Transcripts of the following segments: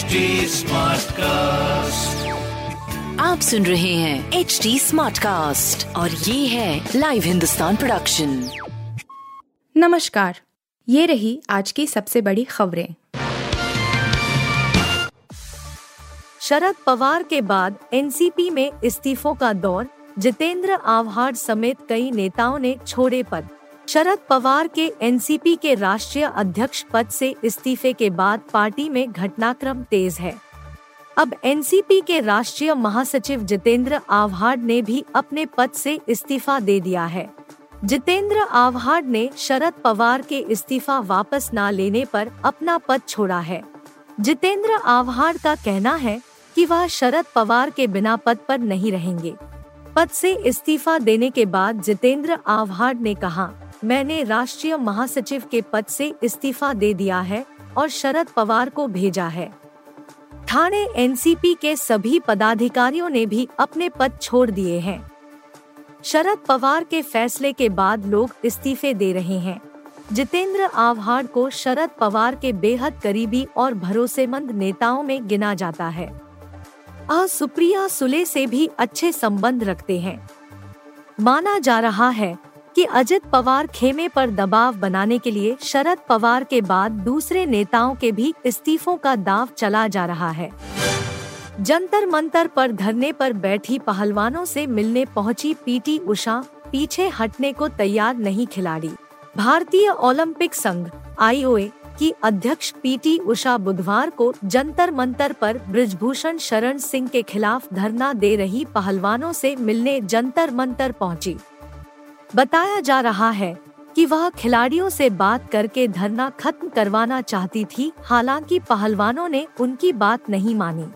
HD cast आप सुन रहे हैं एच डी स्मार्ट कास्ट और ये है लाइव हिंदुस्तान प्रोडक्शन नमस्कार ये रही आज की सबसे बड़ी खबरें। शरद पवार के बाद एनसीपी में इस्तीफों का दौर जितेंद्र आव्हाड समेत कई नेताओं ने छोड़े पद। शरद पवार के एनसीपी के राष्ट्रीय अध्यक्ष पद से इस्तीफे के बाद पार्टी में घटनाक्रम तेज है। अब एनसीपी के राष्ट्रीय महासचिव जितेंद्र आव्हाड ने भी अपने पद से इस्तीफा दे दिया है। जितेंद्र आव्हाड ने शरद पवार के इस्तीफा वापस न लेने पर अपना पद छोड़ा है। जितेंद्र आव्हाड का कहना है कि वह शरद पवार के बिना पद पर नहीं रहेंगे। पद से इस्तीफा देने के बाद जितेंद्र आव्हाड ने कहा मैंने राष्ट्रीय महासचिव के पद से इस्तीफा दे दिया है और शरद पवार को भेजा है। ठाणे एनसीपी के सभी पदाधिकारियों ने भी अपने पद छोड़ दिए हैं। शरद पवार के फैसले के बाद लोग इस्तीफे दे रहे हैं। जितेंद्र आव्हाड को शरद पवार के बेहद करीबी और भरोसेमंद नेताओं में गिना जाता है। आ सुप्रिया सुले से भी अच्छे संबंध रखते हैं। माना जा रहा है कि अजित पवार खेमे पर दबाव बनाने के लिए शरद पवार के बाद दूसरे नेताओं के भी इस्तीफों का दाव चला जा रहा है जंतर मंतर पर धरने पर बैठी पहलवानों से मिलने पहुँची पीटी उषा, पीछे हटने को तैयार नहीं खिलाड़ी भारतीय ओलंपिक संघ, आईओए, की अध्यक्ष पीटी उषा बुधवार को जंतर मंतर पर ब्रिजभूषण शरण सिंह के खिलाफ धरना दे रही पहलवानों से मिलने जंतर मंतर पहुँची। बताया जा रहा है कि वह खिलाड़ियों से बात करके धरना खत्म करवाना चाहती थी, हालाँकि पहलवानों ने उनकी बात नहीं मानी।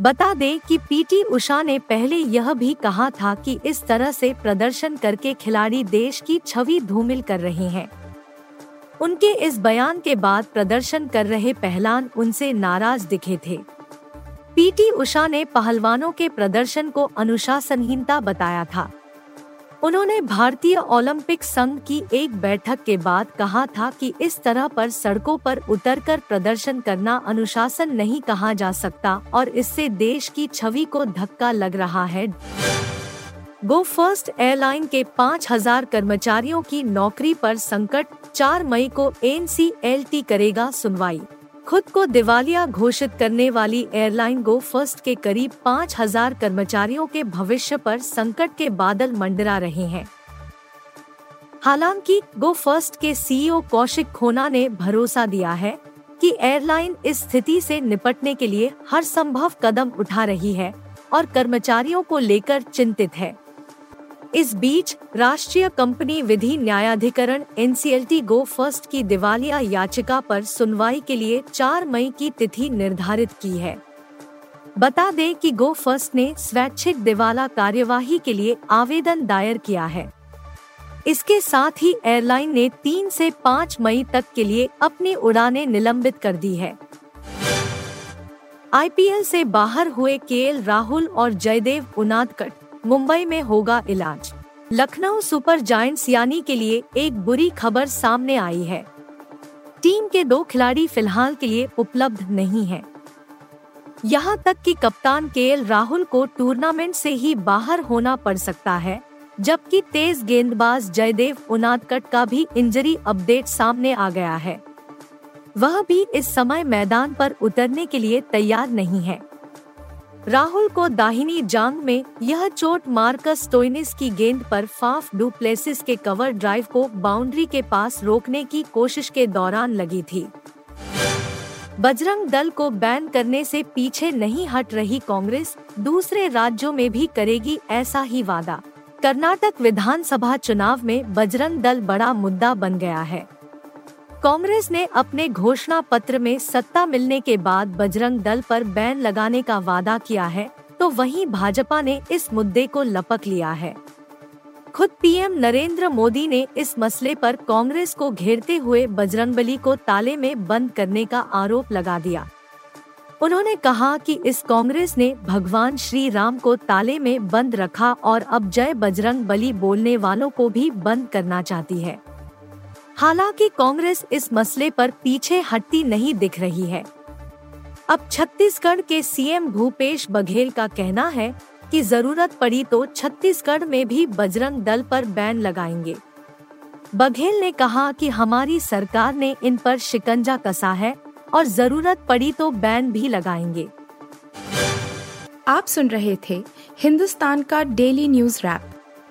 बता दें कि पीटी उषा ने पहले यह भी कहा था कि इस तरह से प्रदर्शन करके खिलाड़ी देश की छवि धूमिल कर रहे हैं। उनके इस बयान के बाद प्रदर्शन कर रहे पहलवान उनसे नाराज़ दिखे थे। पीटी उषा ने पहलवानों के प्रदर्शन को अनुशासनहीनता बताया था। उन्होंने भारतीय ओलंपिक संघ की एक बैठक के बाद कहा था कि इस तरह पर सड़कों पर उतरकर प्रदर्शन करना अनुशासन नहीं कहा जा सकता और इससे देश की छवि को धक्का लग रहा है। गो फ़र्स्ट एयरलाइन के 5000 कर्मचारियों की नौकरी पर संकट 4 मई को एनसीएलटी करेगा सुनवाई। खुद को दिवालिया घोषित करने वाली एयरलाइन गो फ़र्स्ट के करीब 5000 कर्मचारियों के भविष्य पर संकट के बादल मंडरा रहे हैं। हालाँकि, गो फ़र्स्ट के सीईओ कौशिक खोना ने भरोसा दिया है कि एयरलाइन इस स्थिति से निपटने के लिए हर संभव कदम उठा रही है और कर्मचारियों को लेकर चिंतित है। इस बीच राष्ट्रीय कंपनी विधि न्यायाधिकरण एन गो फ़र्स्ट की दिवालिया याचिका पर सुनवाई के लिए 4 मई की तिथि निर्धारित की है। बता दें कि गो फ़र्स्ट ने स्वैच्छिक दिवाला कार्यवाही के लिए आवेदन दायर किया है। इसके साथ ही एयरलाइन ने 3 से 5 मई तक के लिए अपनी उड़ानें निलंबित कर दी है। आईपीएल से बाहर हुए के राहुल और जयदेव उनादकट मुंबई में होगा इलाज। लखनऊ सुपर जायंट्स यानी के लिए एक बुरी खबर सामने आई है। टीम के दो खिलाड़ी फ़िलहाल के लिए उपलब्ध नहीं हैं। यहाँ तक कि कप्तान के राहुल को टूर्नामेंट से ही बाहर होना पड़ सकता है, जबकि तेज गेंदबाज जयदेव उनादकट का भी इंजरी अपडेट सामने आ गया है। वह भी इस समय मैदान पर उतरने के लिए तैयार नहीं है। राहुल को दाहिनी जांग में यह चोट मार्कस टोइनिस की गेंद पर फाफ डुप्लेसिस के कवर ड्राइव को बाउंड्री के पास रोकने की कोशिश के दौरान लगी थी। बजरंग दल को बैन करने से पीछे नहीं हट रही कांग्रेस दूसरे राज्यों में भी करेगी ऐसा ही वादा। कर्नाटक विधानसभा चुनाव में बजरंग दल बड़ा मुद्दा बन गया है। कांग्रेस ने अपने घोषणा पत्र में सत्ता मिलने के बाद बजरंग दल पर बैन लगाने का वादा किया है तो वहीं भाजपा ने इस मुद्दे को लपक लिया है। खुद पीएम नरेंद्र मोदी ने इस मसले पर कांग्रेस को घेरते हुए बजरंगबली को ताले में बंद करने का आरोप लगा दिया। उन्होंने कहा कि इस कांग्रेस ने भगवान श्री राम को ताले में बंद रखा और अब जय बजरंग बली बोलने वालों को भी बंद करना चाहती है। हालाँकि कांग्रेस इस मसले पर पीछे हटती नहीं दिख रही है। अब छत्तीसगढ़ के सीएम भूपेश बघेल का कहना है कि ज़रूरत पड़ी तो छत्तीसगढ़ में भी बजरंग दल पर बैन लगाएँगे। बघेल ने कहा कि हमारी सरकार ने इन पर शिकंजा कसा है और ज़रूरत पड़ी तो बैन भी लगाएँगे। आप सुन रहे थे हिंदुस्तान का डेली न्यूज़ रैप।